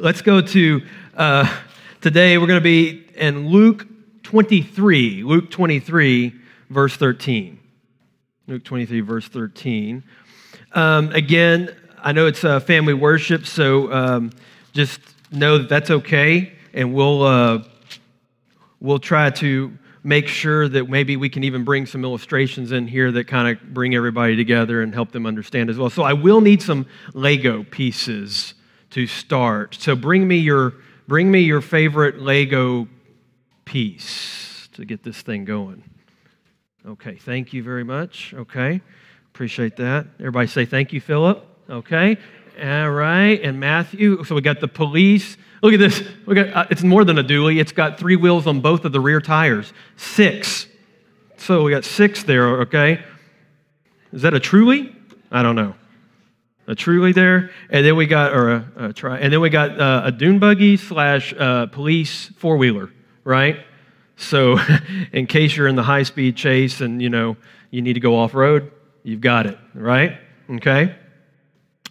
let's go to uh, today. We're going to be in Luke 23. Luke 23, verse 13. Luke 23, verse 13. Um, again, I know it's uh, family worship, so um, just know that that's okay, and we'll uh, we'll try to make sure that maybe we can even bring some illustrations in here that kind of bring everybody together and help them understand as well. So I will need some Lego pieces to start. So bring me your bring me your favorite Lego piece to get this thing going. Okay, thank you very much. Okay. Appreciate that. Everybody say thank you, Philip. Okay. All right. And Matthew. So we got the police. Look at this. Look at, uh, it's more than a dually. It's got three wheels on both of the rear tires. Six. So we got six there, okay? Is that a truly? I don't know. A truly there. And then we got, or a, a try, and then we got uh, a dune buggy slash uh, police four wheeler, right? So in case you're in the high speed chase and, you know, you need to go off road, you've got it, right? Okay?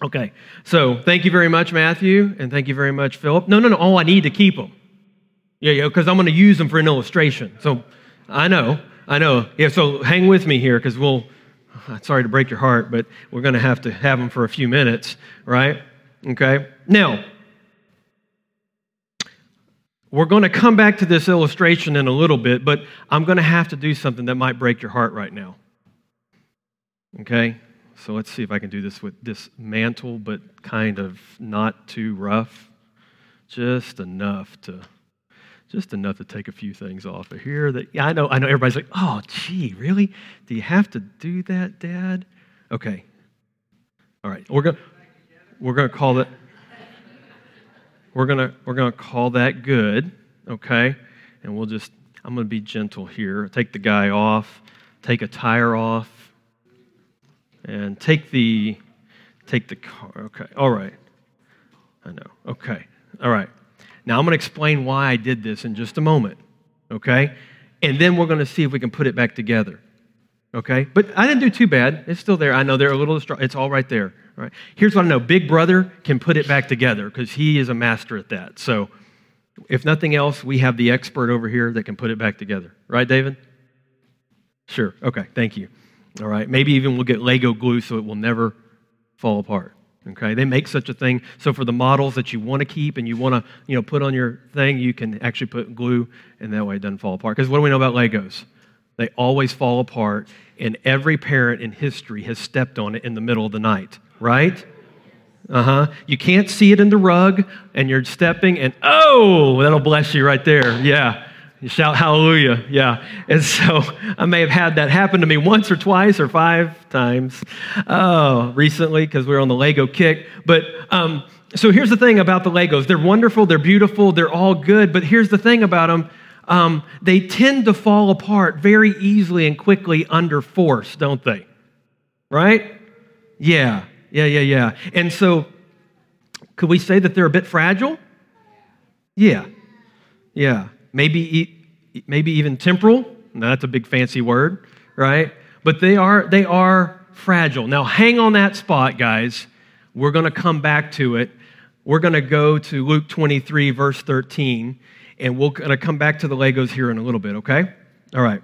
Okay, so thank you very much, Matthew, and thank you very much, Philip. No, no, no. Oh, I need to keep them. Yeah, yeah, because I'm going to use them for an illustration. So I know, I know. Yeah, so hang with me here because we'll, sorry to break your heart, but we're going to have to have them for a few minutes, right? Okay. Now, we're going to come back to this illustration in a little bit, but I'm going to have to do something that might break your heart right now. Okay? So let's see if I can do this with this mantle, but kind of not too rough. Just enough to just enough to take a few things off of here that yeah, I know I know everybody's like, "Oh, gee, really? Do you have to do that, dad?" Okay. All right. We're going to we're to call that we're to we're to call that good, okay? And we'll just I'm going to be gentle here. Take the guy off, take a tire off, and take the take the car. Okay, all right. I know. Okay, all right. Now I'm going to explain why I did this in just a moment. Okay, and then we're going to see if we can put it back together. Okay, but I didn't do too bad. It's still there. I know they're a little. It's all right there. All right. Here's what I know: Big Brother can put it back together because he is a master at that. So, if nothing else, we have the expert over here that can put it back together. Right, David? Sure. Okay. Thank you. All right. Maybe even we'll get Lego glue so it will never fall apart. Okay. They make such a thing. So for the models that you want to keep and you want to, you know, put on your thing, you can actually put glue and that way it doesn't fall apart. Because what do we know about Legos? They always fall apart, and every parent in history has stepped on it in the middle of the night, right? Uh huh. You can't see it in the rug, and you're stepping, and oh, that'll bless you right there. Yeah. You shout hallelujah. Yeah. And so I may have had that happen to me once or twice or five times uh, recently because we were on the Lego kick. But um, so here's the thing about the Legos they're wonderful, they're beautiful, they're all good. But here's the thing about them um, they tend to fall apart very easily and quickly under force, don't they? Right? Yeah. Yeah, yeah, yeah. And so could we say that they're a bit fragile? Yeah. Yeah maybe, maybe even temporal. Now, that's a big fancy word, right? But they are, they are fragile. Now, hang on that spot, guys. We're going to come back to it. We're going to go to Luke 23, verse 13, and we're going to come back to the Legos here in a little bit, okay? All right.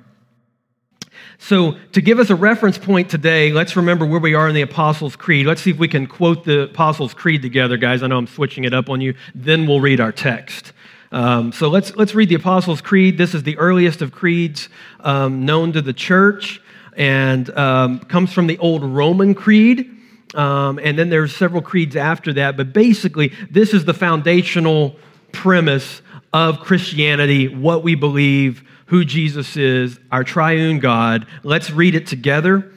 So, to give us a reference point today, let's remember where we are in the Apostles' Creed. Let's see if we can quote the Apostles' Creed together, guys. I know I'm switching it up on you. Then we'll read our text. Um, so let's, let's read the Apostles' Creed. This is the earliest of creeds um, known to the church and um, comes from the old Roman Creed. Um, and then there's several creeds after that. But basically, this is the foundational premise of Christianity, what we believe, who Jesus is, our triune God. Let's read it together.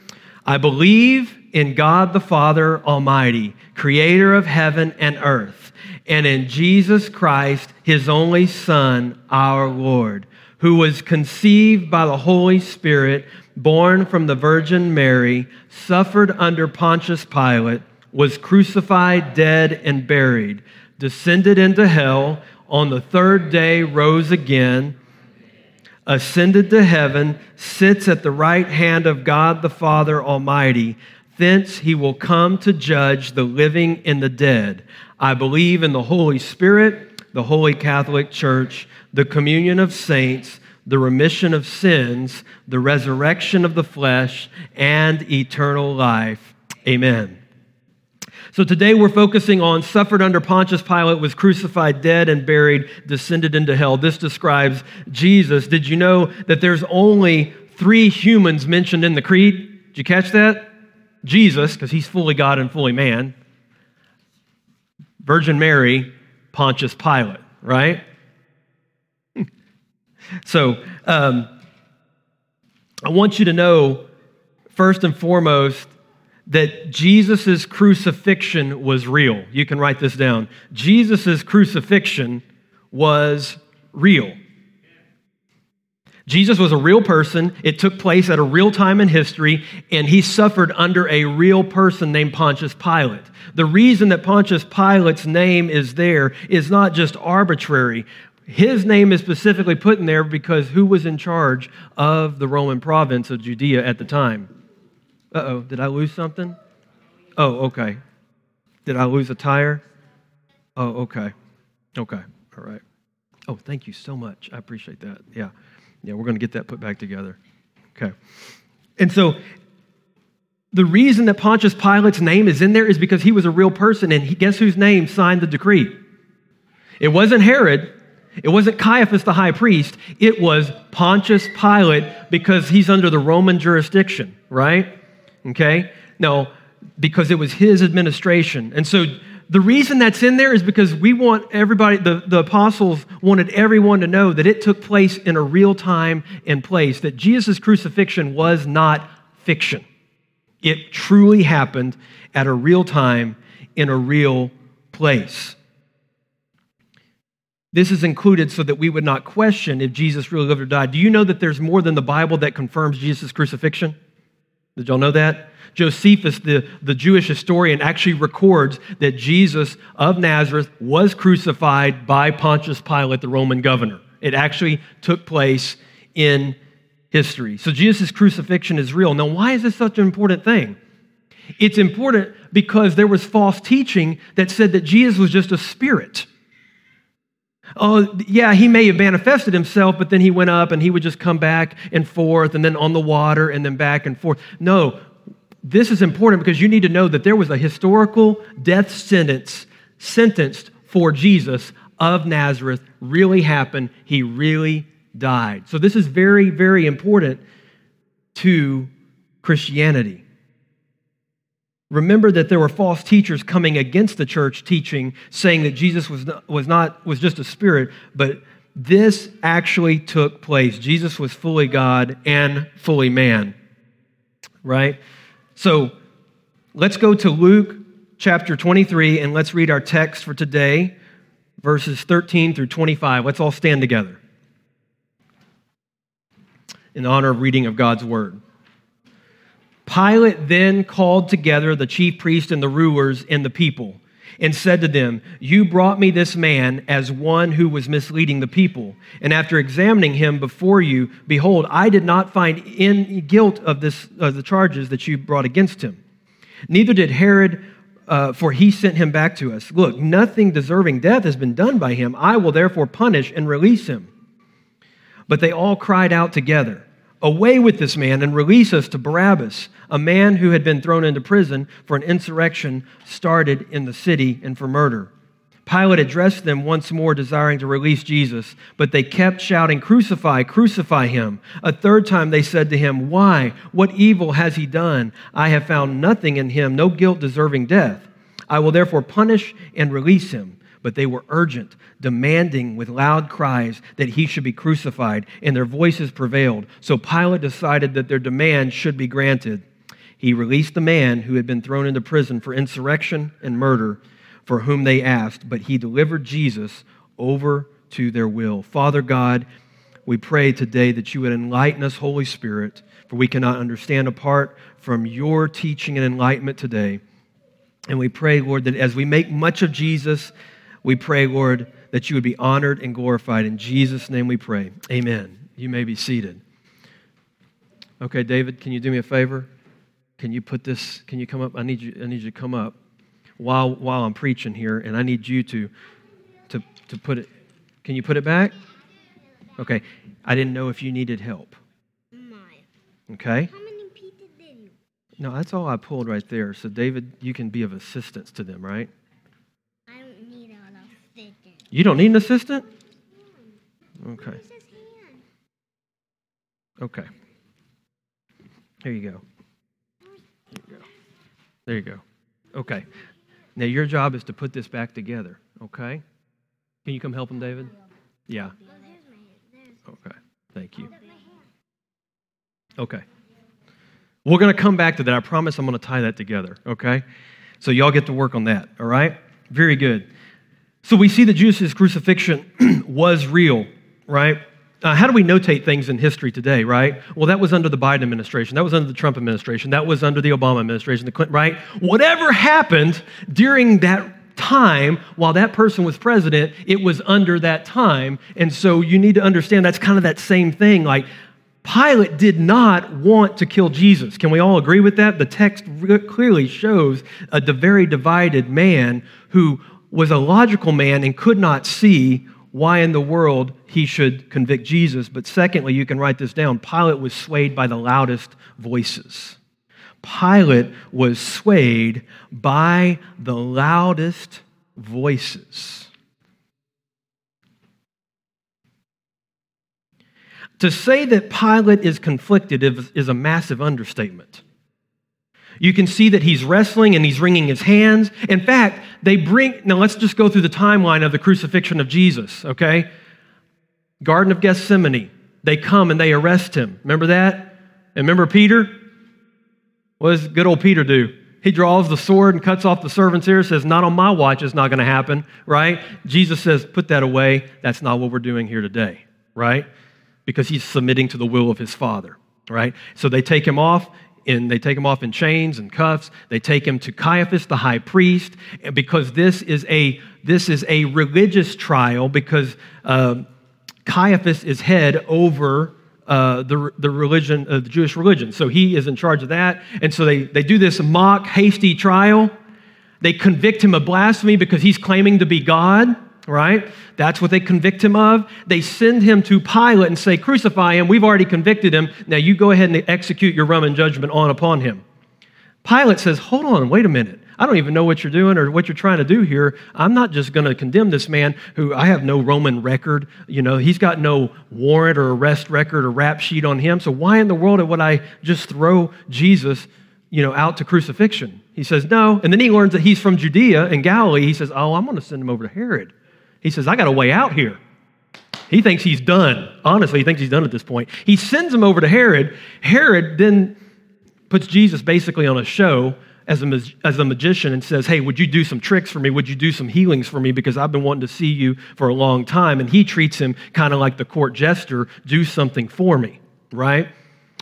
I believe in God the Father Almighty, creator of heaven and earth and in Jesus Christ, his only Son, our Lord, who was conceived by the Holy Spirit, born from the Virgin Mary, suffered under Pontius Pilate, was crucified, dead, and buried, descended into hell, on the third day rose again, ascended to heaven, sits at the right hand of God the Father Almighty. Thence he will come to judge the living and the dead. I believe in the Holy Spirit, the Holy Catholic Church, the communion of saints, the remission of sins, the resurrection of the flesh, and eternal life. Amen. So today we're focusing on suffered under Pontius Pilate, was crucified, dead, and buried, descended into hell. This describes Jesus. Did you know that there's only three humans mentioned in the creed? Did you catch that? Jesus, because he's fully God and fully man. Virgin Mary, Pontius Pilate, right? so um, I want you to know, first and foremost, that Jesus' crucifixion was real. You can write this down. Jesus' crucifixion was real. Jesus was a real person. It took place at a real time in history, and he suffered under a real person named Pontius Pilate. The reason that Pontius Pilate's name is there is not just arbitrary. His name is specifically put in there because who was in charge of the Roman province of Judea at the time? Uh oh, did I lose something? Oh, okay. Did I lose a tire? Oh, okay. Okay. All right. Oh, thank you so much. I appreciate that. Yeah. Yeah, we're going to get that put back together. Okay. And so the reason that Pontius Pilate's name is in there is because he was a real person, and he, guess whose name signed the decree? It wasn't Herod. It wasn't Caiaphas the high priest. It was Pontius Pilate because he's under the Roman jurisdiction, right? okay? No, because it was his administration. And so the reason that's in there is because we want everybody, the, the apostles wanted everyone to know that it took place in a real time and place, that Jesus' crucifixion was not fiction. It truly happened at a real time in a real place. This is included so that we would not question if Jesus really lived or died. Do you know that there's more than the Bible that confirms Jesus' crucifixion? Did y'all know that? Josephus, the, the Jewish historian, actually records that Jesus of Nazareth was crucified by Pontius Pilate, the Roman governor. It actually took place in history. So Jesus' crucifixion is real. Now, why is this such an important thing? It's important because there was false teaching that said that Jesus was just a spirit. Oh, yeah, he may have manifested himself, but then he went up and he would just come back and forth and then on the water and then back and forth. No, this is important because you need to know that there was a historical death sentence sentenced for Jesus of Nazareth really happened. He really died. So this is very, very important to Christianity. Remember that there were false teachers coming against the church teaching, saying that Jesus was not, was not was just a spirit, but this actually took place. Jesus was fully God and fully man. Right? So let's go to Luke chapter 23 and let's read our text for today, verses 13 through 25. Let's all stand together in honor of reading of God's word. Pilate then called together the chief priests and the rulers and the people and said to them, You brought me this man as one who was misleading the people. And after examining him before you, behold, I did not find any guilt of, this, of the charges that you brought against him. Neither did Herod, uh, for he sent him back to us. Look, nothing deserving death has been done by him. I will therefore punish and release him. But they all cried out together. Away with this man and release us to Barabbas, a man who had been thrown into prison for an insurrection started in the city and for murder. Pilate addressed them once more, desiring to release Jesus, but they kept shouting, Crucify, crucify him. A third time they said to him, Why? What evil has he done? I have found nothing in him, no guilt deserving death. I will therefore punish and release him but they were urgent, demanding with loud cries that he should be crucified, and their voices prevailed. So Pilate decided that their demand should be granted. He released the man who had been thrown into prison for insurrection and murder, for whom they asked, but he delivered Jesus over to their will. Father God, we pray today that you would enlighten us, Holy Spirit, for we cannot understand apart from your teaching and enlightenment today. And we pray, Lord, that as we make much of Jesus, we pray, Lord, that you would be honored and glorified. In Jesus' name we pray. Amen. You may be seated. Okay, David, can you do me a favor? Can you put this, can you come up? I need you, I need you to come up. while, while I'm preaching here, and I need you to, to, to put it. Can you put it back? Okay. I didn't know if you needed help. Okay? How many pieces did you? No, that's all I pulled right there. So, David, you can be of assistance to them, right? I don't need all of assistance. You don't need an assistant? Okay. Where's his hand? Okay. Here you go. There you go. There you go. Okay. Now, your job is to put this back together, okay? Can you come help him, David? Yeah. There's my hand. There's Okay. Thank you. Okay. We're going to come back to that. I promise I'm going to tie that together, okay? So y'all get to work on that, all right? Very good. So we see that Jesus' crucifixion was real, right? Uh, how do we notate things in history today, right? Well, that was under the Biden administration. That was under the Trump administration. That was under the Obama administration, the Clinton, right? Whatever happened during that time while that person was president, it was under that time. And so you need to understand that's kind of that same thing. Like, Pilate did not want to kill Jesus. Can we all agree with that? The text re- clearly shows a very divided man who was a logical man and could not see why in the world he should convict Jesus. But secondly, you can write this down Pilate was swayed by the loudest voices. Pilate was swayed by the loudest voices. To say that Pilate is conflicted is, a massive understatement. You can see that he's wrestling and he's wringing his hands. In fact, they bring, now let's just go through the timeline of the crucifixion of Jesus, okay? Garden of Gethsemane. They come and they arrest him. Remember that? And remember Peter? What does good old Peter do? He draws the sword and cuts off the servant's ear, says, Not on my watch, it's not going to happen, right? Jesus says, Put that away. That's not what we're doing here today, right? Because he's submitting to the will of his Father, right? So they take him off. And they take him off in chains and cuffs. They take him to Caiaphas, the high priest, because this is a this is a religious trial. Because uh, Caiaphas is head over uh, the, the religion, uh, the Jewish religion. So he is in charge of that. And so they, they do this mock, hasty trial. They convict him of blasphemy because he's claiming to be God, right? That's what they convict him of. They send him to Pilate and say, Crucify him. We've already convicted him. Now you go ahead and execute your Roman judgment on upon him. Pilate says, Hold on, wait a minute. I don't even know what you're doing or what you're trying to do here. I'm not just going to condemn this man who I have no Roman record. You know, he's got no warrant or arrest record or rap sheet on him. So why in the world would I just throw Jesus, you know, out to crucifixion? He says, no. And then he learns that he's from Judea and Galilee. He says, oh, I'm going to send him over to Herod. He says, I got a way out here. He thinks he's done. Honestly, he thinks he's done at this point. He sends him over to Herod. Herod then puts Jesus basically on a show as a, as a magician and says, Hey, would you do some tricks for me? Would you do some healings for me? Because I've been wanting to see you for a long time. And he treats him kind of like the court jester do something for me, right?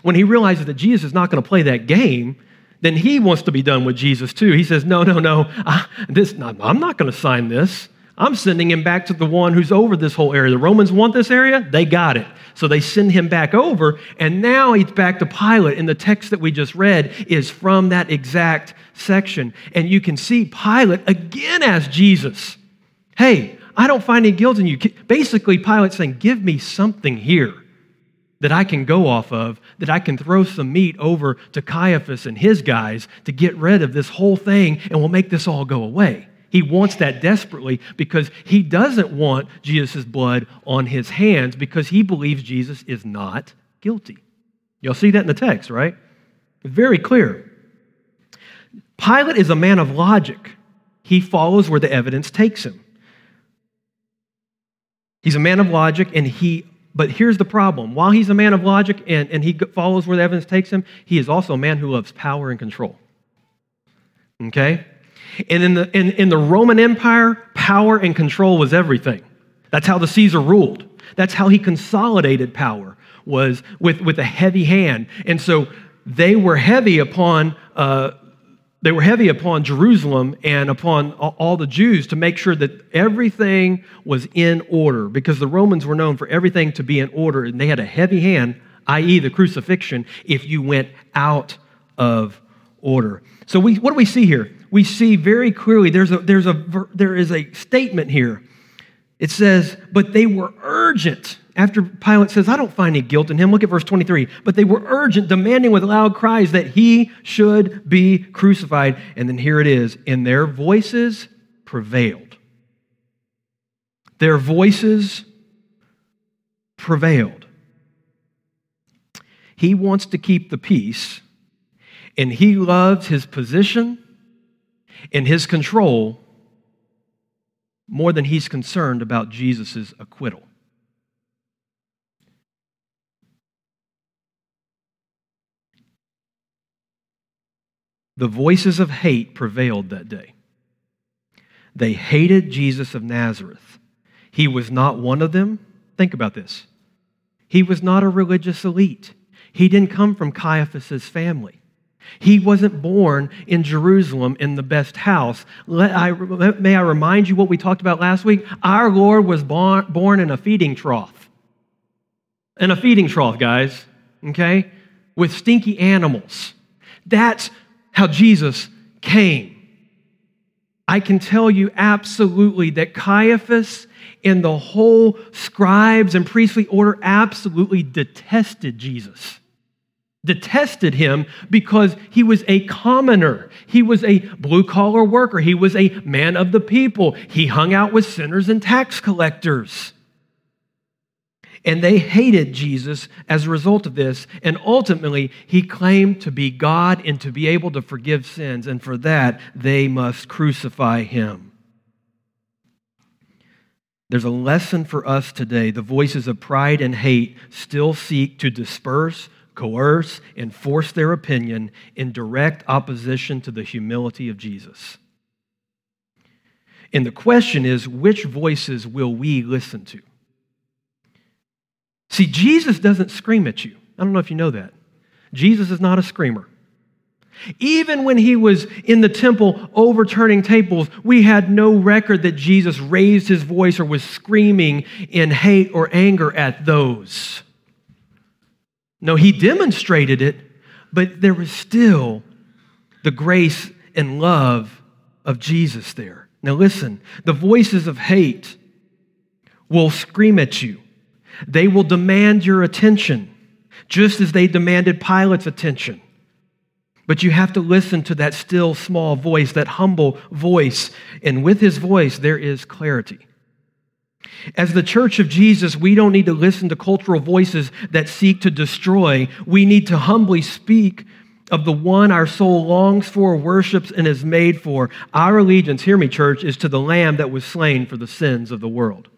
When he realizes that Jesus is not going to play that game, then he wants to be done with Jesus too. He says, No, no, no, I, this, I'm not going to sign this. I'm sending him back to the one who's over this whole area. The Romans want this area, they got it. So they send him back over, and now he's back to Pilate. And the text that we just read is from that exact section. And you can see Pilate again asked Jesus, Hey, I don't find any guilt in you. Basically, Pilate saying, Give me something here that I can go off of, that I can throw some meat over to Caiaphas and his guys to get rid of this whole thing, and we'll make this all go away. He wants that desperately because he doesn't want Jesus' blood on his hands because he believes Jesus is not guilty. You'll see that in the text, right? Very clear. Pilate is a man of logic. He follows where the evidence takes him. He's a man of logic, and he, but here's the problem. While he's a man of logic and, and he follows where the evidence takes him, he is also a man who loves power and control. Okay? And in the, in, in the Roman Empire, power and control was everything. That's how the Caesar ruled. That's how he consolidated power, was with, with a heavy hand. And so they were heavy upon, uh, they were heavy upon Jerusalem and upon all the Jews to make sure that everything was in order because the Romans were known for everything to be in order and they had a heavy hand, i.e., the crucifixion, if you went out of order. So we, what do we see here? We see very clearly there's a, there's a, there is a statement here. It says, but they were urgent. After Pilate says, I don't find any guilt in him. Look at verse 23. But they were urgent, demanding with loud cries that he should be crucified. And then here it is. And their voices prevailed. Their voices prevailed. He wants to keep the peace, and he loves his position and his control more than he's concerned about Jesus' acquittal. The voices of hate prevailed that day. They hated Jesus of Nazareth. He was not one of them. Think about this. He was not a religious elite. He didn't come from Caiaphas' family. He wasn't born in Jerusalem in the best house. Let I, may I remind you what we talked about last week? Our Lord was born, born in a feeding trough. In a feeding trough, guys, okay? With stinky animals. That's how Jesus came. I can tell you absolutely that Caiaphas and the whole scribes and priestly order absolutely detested Jesus. Detested him because he was a commoner. He was a blue collar worker. He was a man of the people. He hung out with sinners and tax collectors. And they hated Jesus as a result of this. And ultimately, he claimed to be God and to be able to forgive sins. And for that, they must crucify him. There's a lesson for us today. The voices of pride and hate still seek to disperse, coerce, and force their opinion in direct opposition to the humility of Jesus. And the question is which voices will we listen to? See, Jesus doesn't scream at you. I don't know if you know that. Jesus is not a screamer. Even when he was in the temple overturning tables, we had no record that Jesus raised his voice or was screaming in hate or anger at those. No, he demonstrated it, but there was still the grace and love of Jesus there. Now, listen the voices of hate will scream at you they will demand your attention, just as they demanded Pilate's attention. But you have to listen to that still small voice, that humble voice. And with his voice, there is clarity. As the church of Jesus, we don't need to listen to cultural voices that seek to destroy. We need to humbly speak of the one our soul longs for, worships, and is made for. Our allegiance, hear me, church, is to the Lamb that was slain for the sins of the world.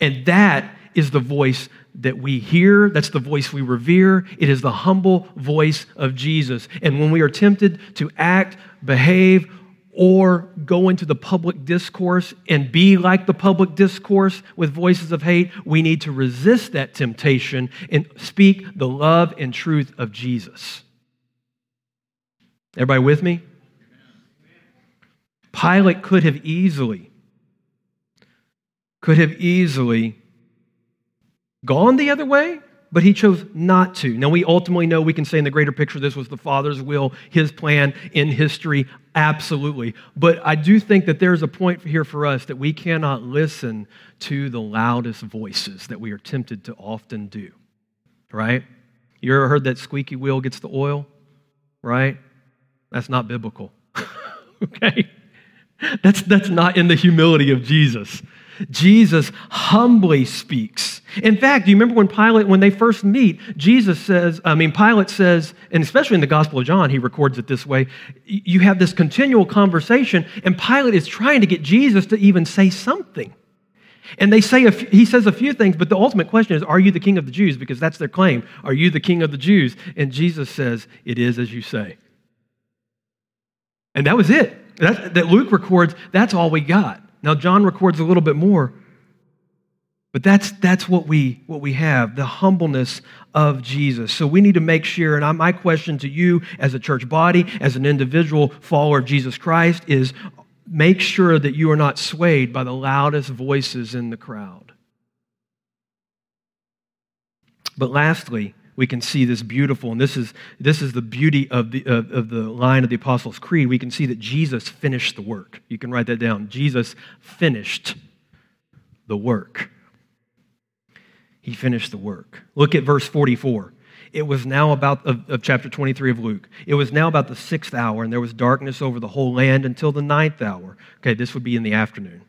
And that is the voice that we hear. That's the voice we revere. It is the humble voice of Jesus. And when we are tempted to act, behave, or go into the public discourse and be like the public discourse with voices of hate, we need to resist that temptation and speak the love and truth of Jesus. Everybody with me? Pilate could have easily could have easily gone the other way, but he chose not to. Now, we ultimately know we can say in the greater picture this was the Father's will, his plan in history, absolutely. But I do think that there's a point here for us that we cannot listen to the loudest voices that we are tempted to often do, right? You ever heard that squeaky wheel gets the oil, right? That's not biblical, okay? That's, that's not in the humility of Jesus. Jesus humbly speaks. In fact, do you remember when Pilate, when they first meet, Jesus says, I mean, Pilate says, and especially in the Gospel of John, he records it this way you have this continual conversation, and Pilate is trying to get Jesus to even say something. And they say, few, he says a few things, but the ultimate question is, Are you the king of the Jews? Because that's their claim. Are you the king of the Jews? And Jesus says, It is as you say. And that was it. That Luke records, that's all we got. Now, John records a little bit more, but that's, that's what, we, what we have the humbleness of Jesus. So we need to make sure, and my question to you as a church body, as an individual follower of Jesus Christ, is make sure that you are not swayed by the loudest voices in the crowd. But lastly, we can see this beautiful, and this is, this is the beauty of the, of, of the line of the Apostles' Creed. We can see that Jesus finished the work. You can write that down. Jesus finished the work. He finished the work. Look at verse 44. It was now about, of, of, chapter 23 of Luke, it was now about the sixth hour, and there was darkness over the whole land until the ninth hour. Okay, this would be in the afternoon,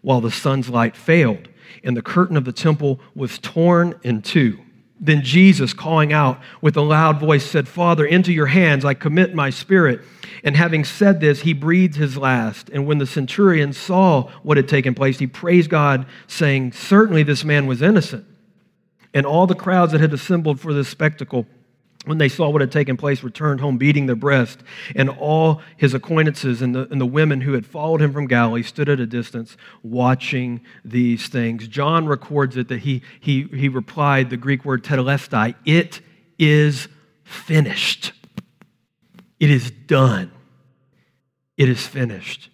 while the sun's light failed, and the curtain of the temple was torn in two. Then Jesus, calling out with a loud voice, said, Father, into your hands I commit my spirit. And having said this, he breathed his last. And when the centurion saw what had taken place, he praised God, saying, Certainly this man was innocent. And all the crowds that had assembled for this spectacle, when they saw what had taken place, returned home beating their breast. And all his acquaintances and the, and the women who had followed him from Galilee stood at a distance watching these things. John records it that he, he, he replied the Greek word tetelestai, it is finished. It is done. It is finished.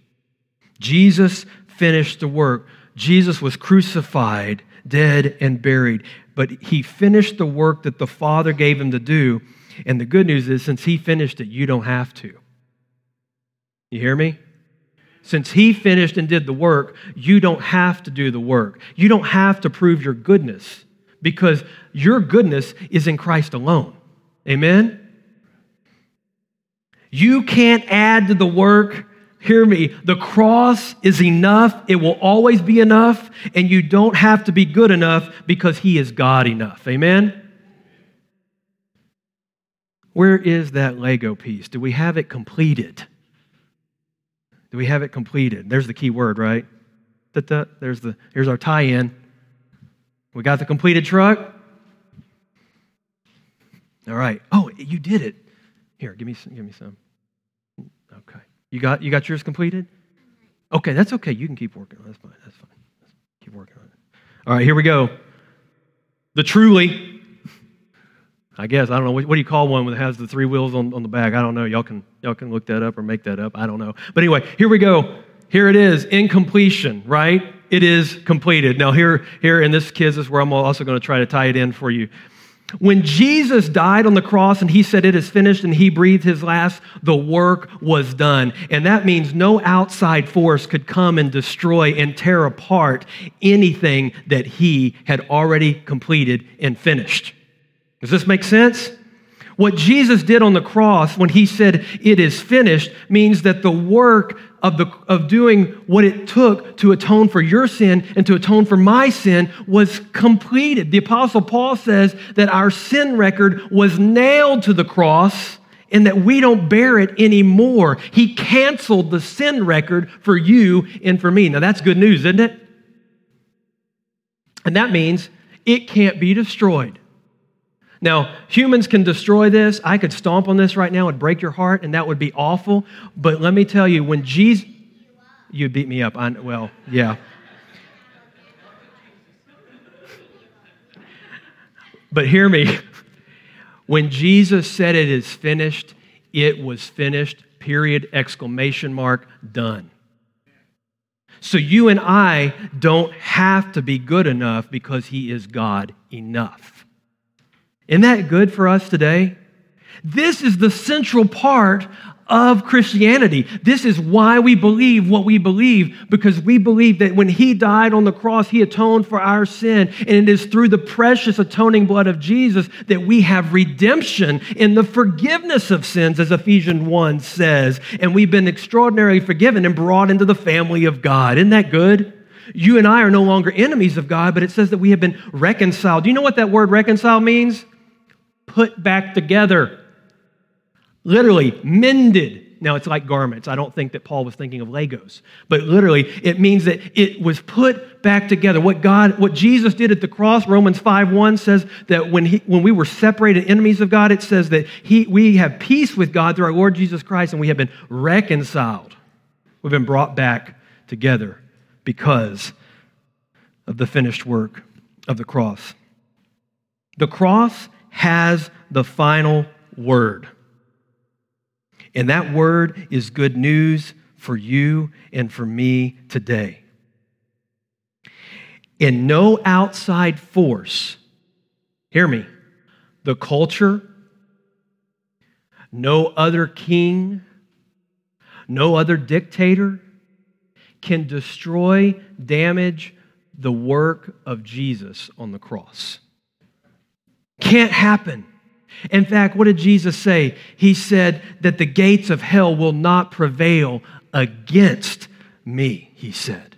Jesus finished the work. Jesus was crucified, dead, and buried but he finished the work that the Father gave him to do. And the good news is, since he finished it, you don't have to. You hear me? Since he finished and did the work, you don't have to do the work. You don't have to prove your goodness because your goodness is in Christ alone. Amen? You can't add to the work Hear me. The cross is enough. It will always be enough. And you don't have to be good enough because He is God enough. Amen? Where is that Lego piece? Do we have it completed? Do we have it completed? There's the key word, right? There's the, here's our tie in. We got the completed truck. All right. Oh, you did it. Here, give me some, give me some. Okay. You got, you got yours completed? Okay, that's okay. You can keep working. That's fine. That's fine. Keep working on it. All right, here we go. The truly, I guess, I don't know. What, what do you call one that has the three wheels on, on the back? I don't know. Y'all can, y'all can look that up or make that up. I don't know. But anyway, here we go. Here it is, in completion, right? It is completed. Now, here, here in this kids is where I'm also going to try to tie it in for you. When Jesus died on the cross and he said, It is finished, and he breathed his last, the work was done. And that means no outside force could come and destroy and tear apart anything that he had already completed and finished. Does this make sense? What Jesus did on the cross when he said, It is finished, means that the work of, the, of doing what it took to atone for your sin and to atone for my sin was completed. The Apostle Paul says that our sin record was nailed to the cross and that we don't bear it anymore. He canceled the sin record for you and for me. Now, that's good news, isn't it? And that means it can't be destroyed. Now, humans can destroy this. I could stomp on this right now and break your heart, and that would be awful. But let me tell you, when Jesus. You beat me up. I, well, yeah. But hear me. When Jesus said it is finished, it was finished, period, exclamation mark, done. So you and I don't have to be good enough because He is God enough. Isn't that good for us today? This is the central part of Christianity. This is why we believe what we believe, because we believe that when He died on the cross, He atoned for our sin. And it is through the precious atoning blood of Jesus that we have redemption in the forgiveness of sins, as Ephesians 1 says. And we've been extraordinarily forgiven and brought into the family of God. Isn't that good? You and I are no longer enemies of God, but it says that we have been reconciled. Do you know what that word reconcile means? Put back together. Literally, mended. Now, it's like garments. I don't think that Paul was thinking of Legos, but literally, it means that it was put back together. What God, what Jesus did at the cross, Romans 5 1 says that when, he, when we were separated enemies of God, it says that he, we have peace with God through our Lord Jesus Christ and we have been reconciled. We've been brought back together because of the finished work of the cross. The cross has the final word. And that word is good news for you and for me today. And no outside force, hear me, the culture, no other king, no other dictator can destroy, damage the work of Jesus on the cross. Can't happen. In fact, what did Jesus say? He said that the gates of hell will not prevail against me, he said,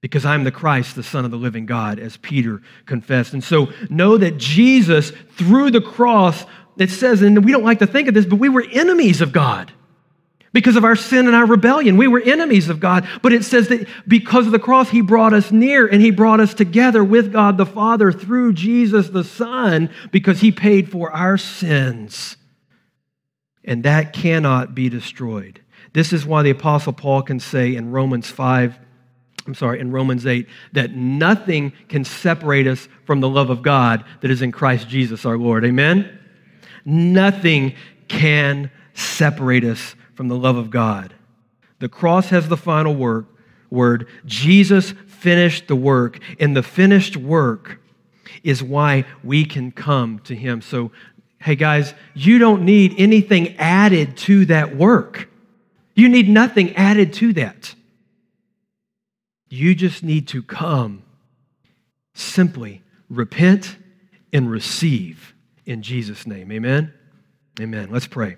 because I'm the Christ, the Son of the living God, as Peter confessed. And so know that Jesus, through the cross, it says, and we don't like to think of this, but we were enemies of God because of our sin and our rebellion. We were enemies of God. But it says that because of the cross, He brought us near and He brought us together with God the Father through Jesus the Son because He paid for our sins. And that cannot be destroyed. This is why the Apostle Paul can say in Romans 5, I'm sorry, in Romans 8, that nothing can separate us from the love of God that is in Christ Jesus our Lord. Amen? Nothing can separate us from the love of God. The cross has the final word. word. Jesus finished the work, and the finished work is why we can come to Him. So, hey guys, you don't need anything added to that work. You need nothing added to that. You just need to come, simply repent and receive in Jesus' name. Amen. Amen. Let's pray.